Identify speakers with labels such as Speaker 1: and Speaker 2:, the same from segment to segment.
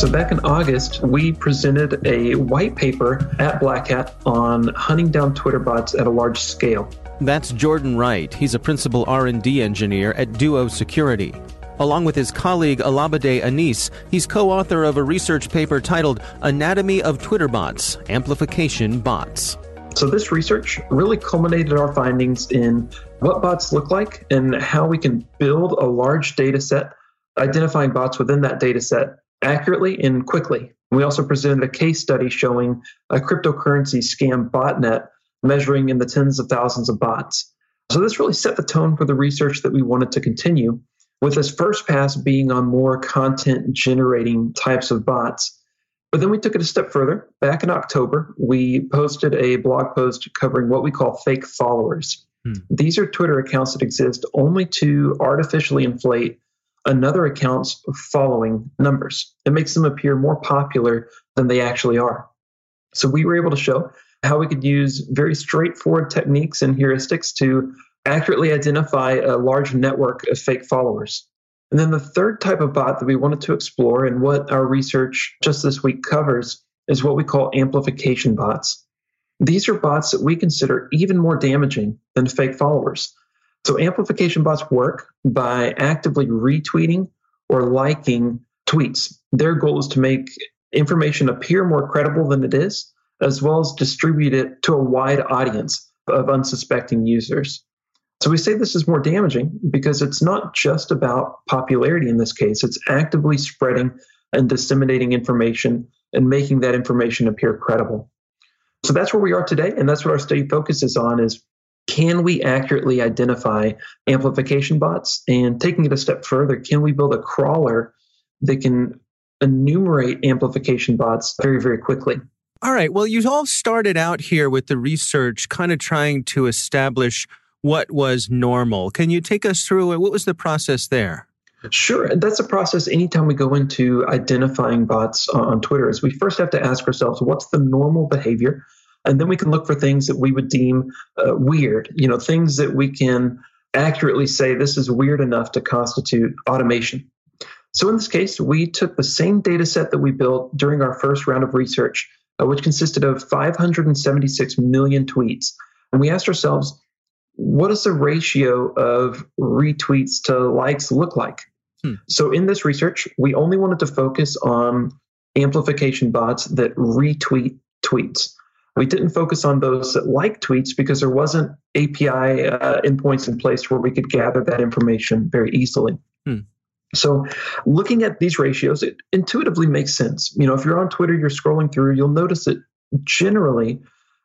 Speaker 1: So, back in August, we presented a white paper at Black Hat on hunting down Twitter bots at a large scale.
Speaker 2: That's Jordan Wright. He's a principal R&D engineer at Duo Security. Along with his colleague Olabode Anise, he's co-author of a research paper titled Anatomy of Twitter Bots: Amplification Bots.
Speaker 1: So this research really culminated our findings in what bots look like and how we can build a large data set, identifying bots within that data set accurately and quickly. We also presented a case study showing a cryptocurrency scam botnet measuring in the tens of thousands of bots. So this really set the tone for the research that we wanted to continue, with this first pass being on more content generating types of bots. But then we took it a step further. Back in October, we posted a blog post covering what we call fake followers. Hmm. These are Twitter accounts that exist only to artificially inflate another account's following numbers. It makes them appear more popular than they actually are. So we were able to show how we could use very straightforward techniques and heuristics to accurately identify a large network of fake followers. And then the third type of bot that we wanted to explore and what our research just this week covers is what we call amplification bots. These are bots that we consider even more damaging than fake followers. So amplification bots work by actively retweeting or liking tweets. Their goal is to make information appear more credible than it is, as well as distribute it to a wide audience of unsuspecting users. So we say this is more damaging because it's not just about popularity in this case, it's actively spreading and disseminating information and making that information appear credible. So that's where we are today, and that's what our study focuses on is can we accurately identify amplification bots? And taking it a step further, can we build a crawler that can enumerate amplification bots very, very quickly?
Speaker 2: All right. Well, you all started out here with the research kind of trying to establish what was normal. Can you take us through? What was the process there?
Speaker 1: Sure. That's a process anytime we go into identifying bots on Twitter is we first have to ask ourselves what's the normal behavior and then we can look for things that we would deem uh, weird, you know, things that we can accurately say this is weird enough to constitute automation. So in this case, we took the same data set that we built during our first round of research, uh, which consisted of 576 million tweets. And we asked ourselves, what does the ratio of retweets to likes look like? Hmm. So in this research, we only wanted to focus on amplification bots that retweet tweets. We didn't focus on those that like tweets because there wasn't API uh, endpoints in place where we could gather that information very easily. Hmm. So, looking at these ratios, it intuitively makes sense. You know, if you're on Twitter, you're scrolling through, you'll notice that generally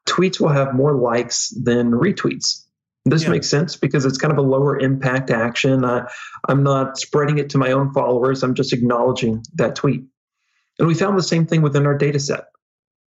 Speaker 1: tweets will have more likes than retweets. This yeah. makes sense because it's kind of a lower impact action. Uh, I'm not spreading it to my own followers, I'm just acknowledging that tweet. And we found the same thing within our data set.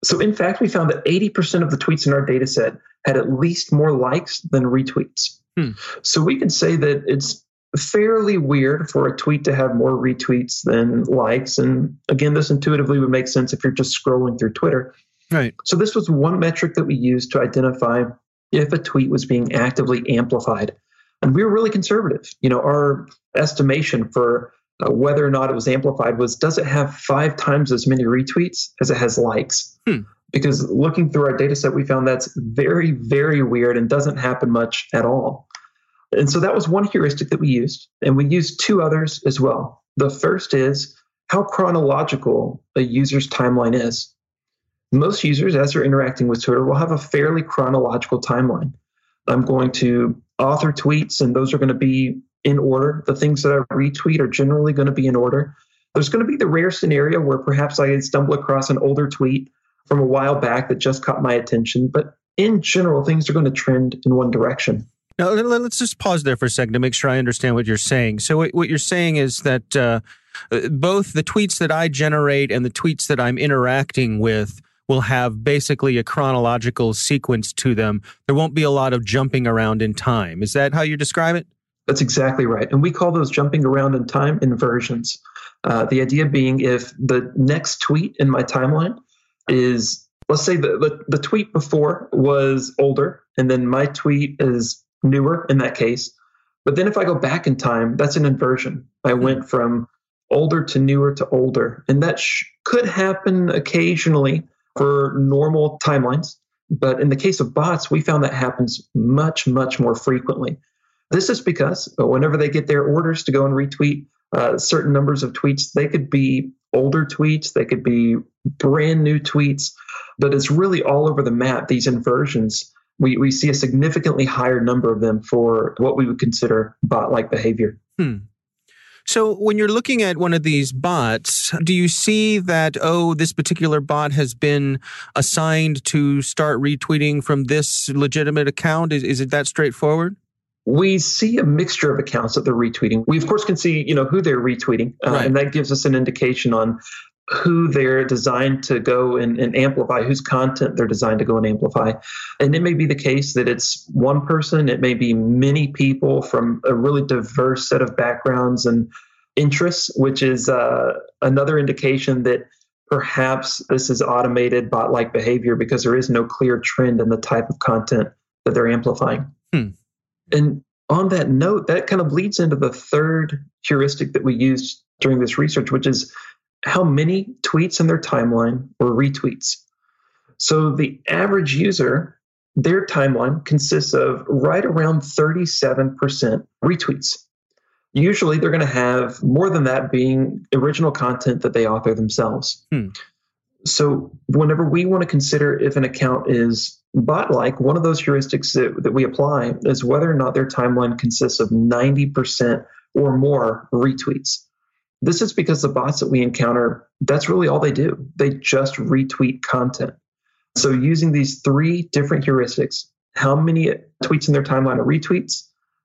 Speaker 1: So, in fact, we found that 80% of the tweets in our data set had at least more likes than retweets. Hmm. So, we can say that it's fairly weird for a tweet to have more retweets than likes. And again, this intuitively would make sense if you're just scrolling through Twitter.
Speaker 3: Right.
Speaker 1: So, this was one metric that we used to identify if a tweet was being actively amplified. And we were really conservative. You know, our estimation for whether or not it was amplified was does it have five times as many retweets as it has likes? Hmm. Because looking through our data set, we found that's very, very weird and doesn't happen much at all. And so that was one heuristic that we used. And we used two others as well. The first is how chronological a user's timeline is. Most users, as they're interacting with Twitter, will have a fairly chronological timeline. I'm going to author tweets, and those are going to be in order. The things that I retweet are generally going to be in order. There's going to be the rare scenario where perhaps I stumble across an older tweet from a while back that just caught my attention, but in general, things are going to trend in one direction.
Speaker 3: Now, let's just pause there for a second to make sure I understand what you're saying. So, what you're saying is that uh, uh, both the tweets that I generate and the tweets that I'm interacting with will have basically a chronological sequence to them. There won't be a lot of jumping around in time. Is that how you describe it?
Speaker 1: That's exactly right. And we call those jumping around in time inversions. Uh, the idea being if the next tweet in my timeline is, let's say the, the, the tweet before was older, and then my tweet is newer in that case. But then if I go back in time, that's an inversion. I hmm. went from older to newer to older. And that sh- could happen occasionally for normal timelines. But in the case of bots, we found that happens much, much more frequently. This is because whenever they get their orders to go and retweet uh, certain numbers of tweets, they could be older tweets, they could be brand new tweets, but it's really all over the map, these inversions. We, we see a significantly higher number of them for what we would consider bot like behavior.
Speaker 3: Hmm. So when you're looking at one of these bots, do you see that, oh, this particular bot has been assigned to start retweeting from this legitimate account? Is, is it that straightforward?
Speaker 1: We see a mixture of accounts that they're retweeting. We of course can see, you know, who they're retweeting, uh, right. and that gives us an indication on who they're designed to go and, and, amplify, whose content they're designed to go and amplify. And it may be the case that it's one person, it may be many people from a really diverse set of backgrounds and interests, which is uh, another indication that perhaps this is automated bot like behavior because there is no clear trend in the type of content that they're amplifying. Hmm. And on that note, that kind of leads into the third heuristic that we used during this research, which is how many tweets in their timeline were retweets. So the average user, their timeline consists of right around 37% retweets. Usually they're going to have more than that being original content that they author themselves. Hmm. So whenever we want to consider if an account is bot like, one of those heuristics that, that we apply is whether or not their timeline consists of 90% or more retweets. This is because the bots that we encounter, that's really all they do. They just retweet content. So, using these three different heuristics, how many tweets in their timeline are retweets?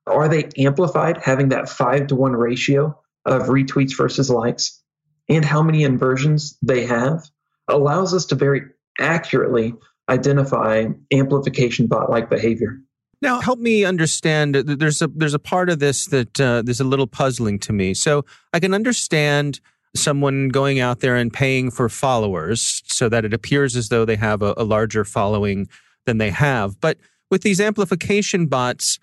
Speaker 1: Are they amplified, having that five to one ratio of retweets versus likes? And how many inversions they have allows us to very accurately identify amplification bot like behavior.
Speaker 3: Now, help me understand. There's a there's a part of this that uh, there's a little puzzling to me. So I can understand someone going out there and paying for followers so that it appears as though they have a, a larger following than they have. But with these amplification bots,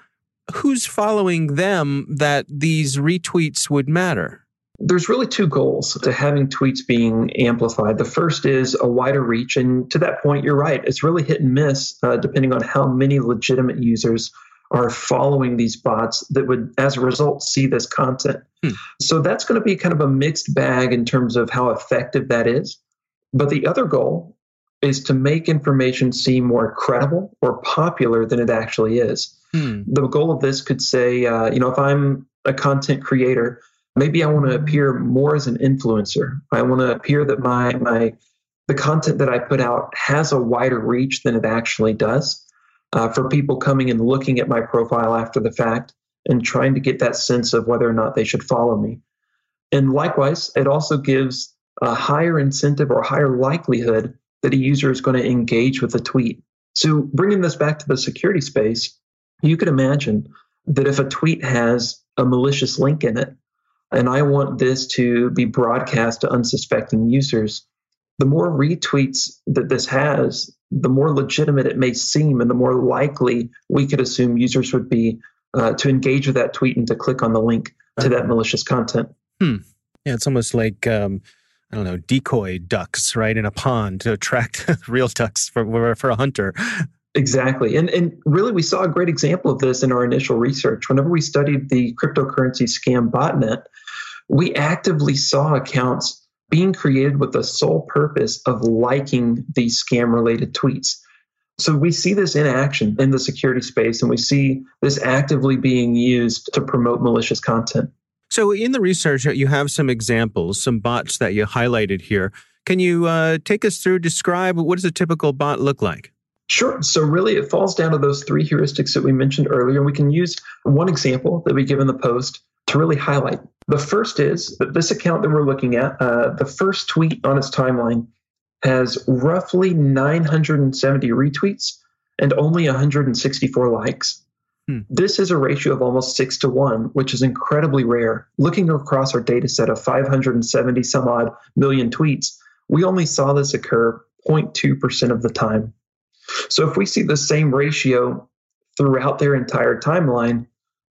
Speaker 3: who's following them that these retweets would matter?
Speaker 1: There's really two goals to having tweets being amplified. The first is a wider reach. And to that point, you're right. It's really hit and miss uh, depending on how many legitimate users are following these bots that would, as a result, see this content. Hmm. So that's going to be kind of a mixed bag in terms of how effective that is. But the other goal is to make information seem more credible or popular than it actually is. Hmm. The goal of this could say, uh, you know, if I'm a content creator, maybe I want to appear more as an influencer. I want to appear that my my the content that I put out has a wider reach than it actually does. Uh, for people coming and looking at my profile after the fact and trying to get that sense of whether or not they should follow me. And likewise, it also gives a higher incentive or higher likelihood that a user is going to engage with a tweet. So, bringing this back to the security space, you could imagine that if a tweet has a malicious link in it, and I want this to be broadcast to unsuspecting users, the more retweets that this has, the more legitimate it may seem, and the more likely we could assume users would be uh, to engage with that tweet and to click on the link to that malicious content.
Speaker 3: Hmm. Yeah, it's almost like um, I don't know decoy ducks, right, in a pond to attract real ducks for for a hunter.
Speaker 1: Exactly. And, and really, we saw a great example of this in our initial research. Whenever we studied the cryptocurrency scam botnet, we actively saw accounts being created with the sole purpose of liking these scam related tweets. So we see this in action in the security space, and we see this actively being used to promote malicious content.
Speaker 3: So, in the research, you have some examples, some bots that you highlighted here. Can you uh, take us through, describe what does a typical bot look like?
Speaker 1: Sure. So, really, it falls down to those three heuristics that we mentioned earlier. We can use one example that we give in the post to really highlight. The first is that this account that we're looking at, uh, the first tweet on its timeline has roughly 970 retweets and only 164 likes. Hmm. This is a ratio of almost six to one, which is incredibly rare. Looking across our data set of 570 some odd million tweets, we only saw this occur 0.2% of the time. So if we see the same ratio throughout their entire timeline,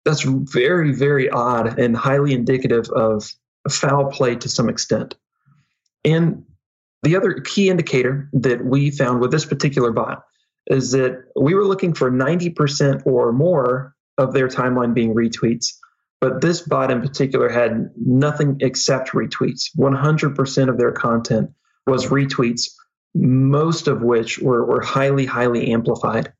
Speaker 1: that's very, very odd and highly indicative of foul play to some extent. And the other key indicator that we found with this particular bot is that we were looking for 90% or more of their timeline being retweets. But this bot in particular had nothing except retweets. 100% of their content was retweets, most of which were, were highly, highly amplified.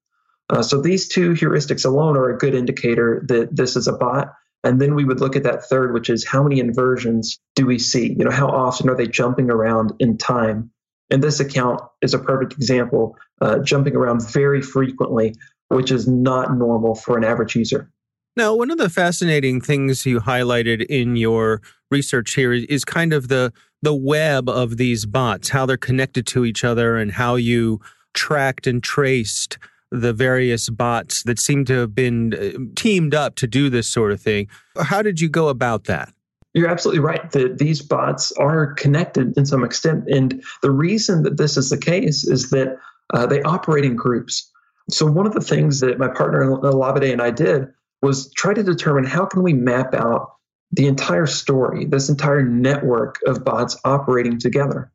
Speaker 1: Uh, so these two heuristics alone are a good indicator that this is a bot. And then we would look at that third, which is how many inversions do we see? You know, how often are they jumping around in time? And this account is a perfect example, uh, jumping around very frequently, which is not normal for an average user.
Speaker 3: Now, one of the fascinating things you highlighted in your research here is kind of the the web of these bots, how they're connected to each other, and how you tracked and traced the various bots that seem to have been uh, teamed up to do this sort of thing. How did you go about that?
Speaker 1: You're absolutely right that these bots are connected in some extent. And the reason that this is the case is that uh, they operate in groups. So one of the things that my partner Olabode and I did was try to determine how can we map out the entire story, this entire network of bots operating together.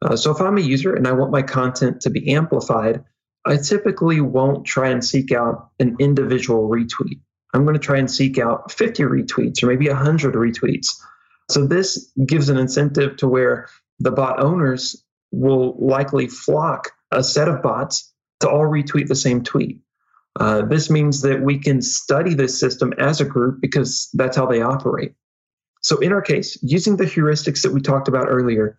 Speaker 1: Uh, so if I'm a user and I want my content to be amplified, I typically won't try and seek out an individual retweet. I'm going to try and seek out 50 retweets or maybe 100 retweets. So this gives an incentive to where the bot owners will likely flock a set of bots to all retweet the same tweet. Uh, this means that we can study this system as a group because that's how they operate. So, in our case, using the heuristics that we talked about earlier,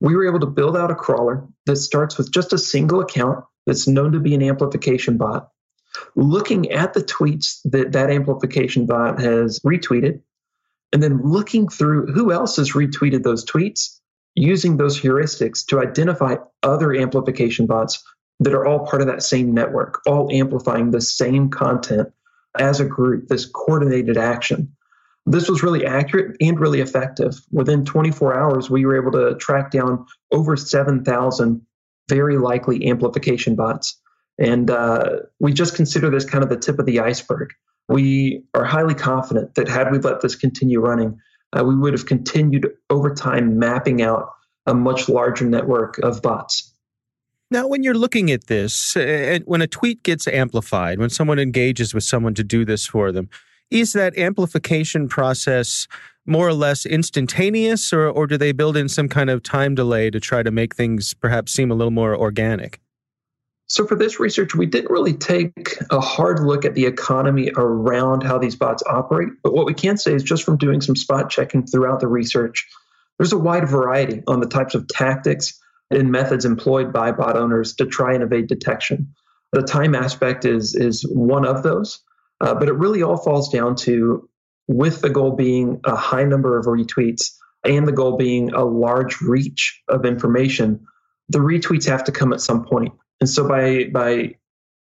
Speaker 1: we were able to build out a crawler that starts with just a single account that's known to be an amplification bot looking at the tweets that that amplification bot has retweeted, and then looking through who else has retweeted those tweets, using those heuristics to identify other amplification bots that are all part of that same network, all amplifying the same content as a group, this coordinated action. This was really accurate and really effective. Within 24 hours, we were able to track down over 7,000 very likely amplification bots and uh, we just consider this kind of the tip of the iceberg. We are highly confident that had we let this continue running, uh, we would have continued over time mapping out a much larger network of bots.
Speaker 3: Now, when you're looking at this, uh, when a tweet gets amplified, when someone engages with someone to do this for them, is that amplification process more or less instantaneous, or, or do they build in some kind of time delay to try to make things perhaps seem a little more organic?
Speaker 1: So, for this research, we didn't really take a hard look at the economy around how these bots operate. But what we can say is just from doing some spot checking throughout the research, there's a wide variety on the types of tactics and methods employed by bot owners to try and evade detection. The time aspect is, is one of those, uh, but it really all falls down to with the goal being a high number of retweets and the goal being a large reach of information, the retweets have to come at some point. And so by by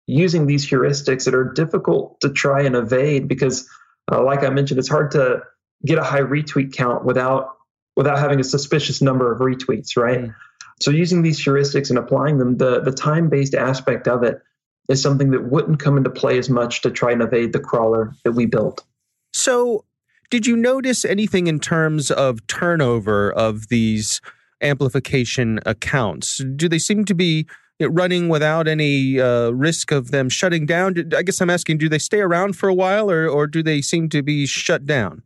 Speaker 1: using these heuristics that are difficult to try and evade because uh, like I mentioned, it's hard to get a high retweet count without without having a suspicious number of retweets, right? Mm. So using these heuristics and applying them, the, the time-based aspect of it is something that wouldn't come into play as much to try and evade the crawler that we built.
Speaker 3: So did you notice anything in terms of turnover of these amplification accounts? Do they seem to be running without any uh, risk of them shutting down? I guess I'm asking, do they stay around for a while or, or do they seem to be shut down?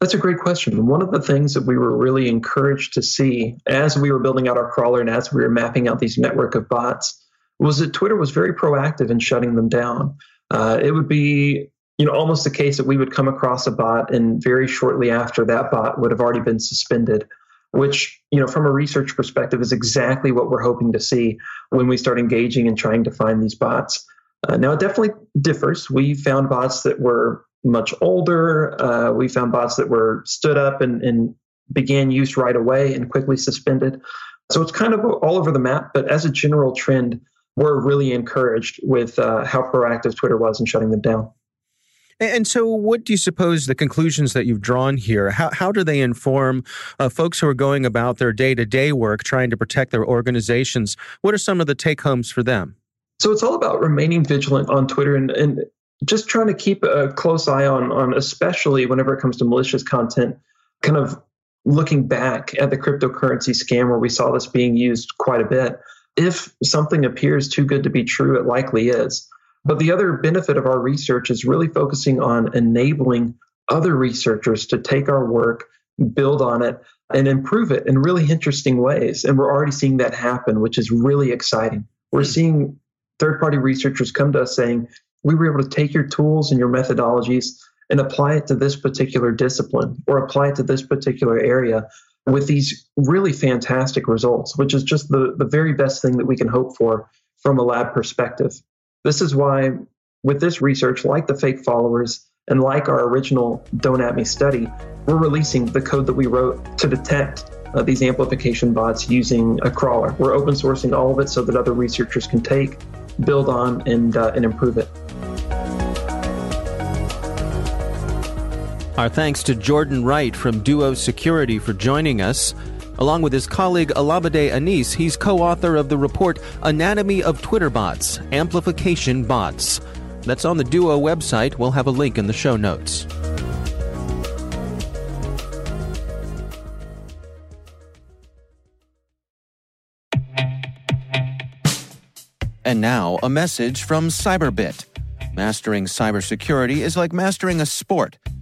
Speaker 1: That's a great question. One of the things that we were really encouraged to see as we were building out our crawler and as we were mapping out these network of bots was that Twitter was very proactive in shutting them down. Uh, it would be you know almost the case that we would come across a bot and very shortly after that bot would have already been suspended which you know from a research perspective is exactly what we're hoping to see when we start engaging and trying to find these bots uh, now it definitely differs we found bots that were much older. Uh, we found bots that were stood up and, and began use right away and quickly suspended. So it's kind of all over the map, but as a general trend, we're really encouraged with uh, how proactive Twitter was in shutting them down.
Speaker 3: And so, what do you suppose the conclusions that you've drawn here? How, how do they inform uh, folks who are going about their day to day work trying to protect their organizations? What are some of the take homes for them?
Speaker 1: So, it's all about remaining vigilant on Twitter and, and just trying to keep a close eye on on especially whenever it comes to malicious content kind of looking back at the cryptocurrency scam where we saw this being used quite a bit. If something appears too good to be true it likely is. But the other benefit of our research is really focusing on enabling other researchers to take our work build on it and improve it in really interesting ways. And we're already seeing that happen which is really exciting. We're hmm. seeing third party researchers come to us saying we were able to take your tools and your methodologies and apply it to this particular discipline or apply it to this particular area with these really fantastic results, which is just the, the very best thing that we can hope for from a lab perspective. This is why, with this research, like the fake followers and like our original Don't At Me study, we're releasing the code that we wrote to detect uh, these amplification bots using a crawler. We're open sourcing all of it so that other researchers can take, build on, and, uh, and improve it.
Speaker 2: Our thanks to Jordan Wright from Duo Security for joining us. Along with his colleague Olabode Anise, he's co author of the report Anatomy of Twitter Bots Amplification Bots. That's on the Duo website. We'll have a link in the show notes. And now, a message from Cyberbit. Mastering cybersecurity is like mastering a sport.